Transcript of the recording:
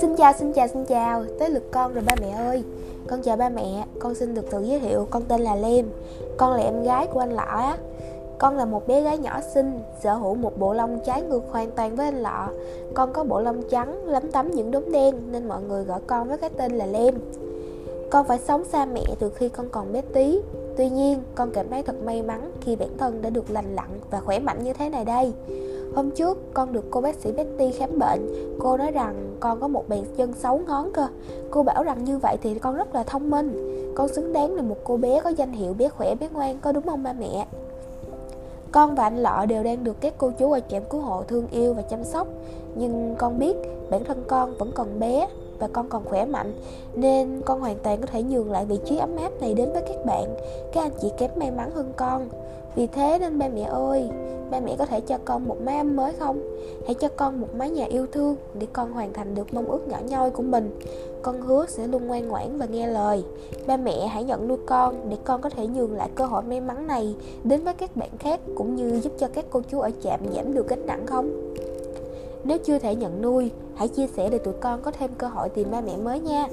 Xin chào, xin chào, xin chào. Tới lượt con rồi ba mẹ ơi. Con chào ba mẹ, con xin được tự giới thiệu Con tên là Lem. Con là em gái của anh Lọ á. Con là một bé gái nhỏ xinh Sở hữu một bộ lông trái ngược hoàn toàn với anh Lọ. Con có bộ lông trắng lấm tấm những đốm đen Nên mọi người gọi con với cái tên là Lem. Con phải sống xa mẹ từ khi con còn bé tí. Tuy nhiên, con cảm thấy thật may mắn khi bản thân đã được lành lặn và khỏe mạnh như thế này đây. Hôm trước con được cô bác sĩ Betty khám bệnh. Cô nói rằng con có một bàn chân xấu ngón cơ. Cô bảo rằng như vậy thì con rất là thông minh. Con xứng đáng là một cô bé có danh hiệu bé khỏe bé ngoan có đúng không ba mẹ? Con và anh Lọ đều đang được các cô chú ở trạm cứu hộ thương yêu và chăm sóc. Nhưng con biết bản thân con vẫn còn bé và con còn khỏe mạnh, nên con hoàn toàn có thể nhường lại vị trí ấm áp này đến với các bạn. Các anh chị kém may mắn hơn con. Vì thế nên ba mẹ ơi, ba mẹ có thể cho con một mái ấm mới không? Hãy cho con một mái nhà yêu thương để con hoàn thành được mong ước nhỏ nhoi của mình. Con hứa sẽ luôn ngoan ngoãn và nghe lời. Ba mẹ hãy nhận nuôi con để con có thể nhường lại cơ hội may mắn này đến với các bạn khác cũng như giúp cho các cô chú ở trạm giảm được gánh nặng không? Nếu chưa thể nhận nuôi hãy chia sẻ để tụi con có thêm cơ hội tìm ba mẹ mới nha.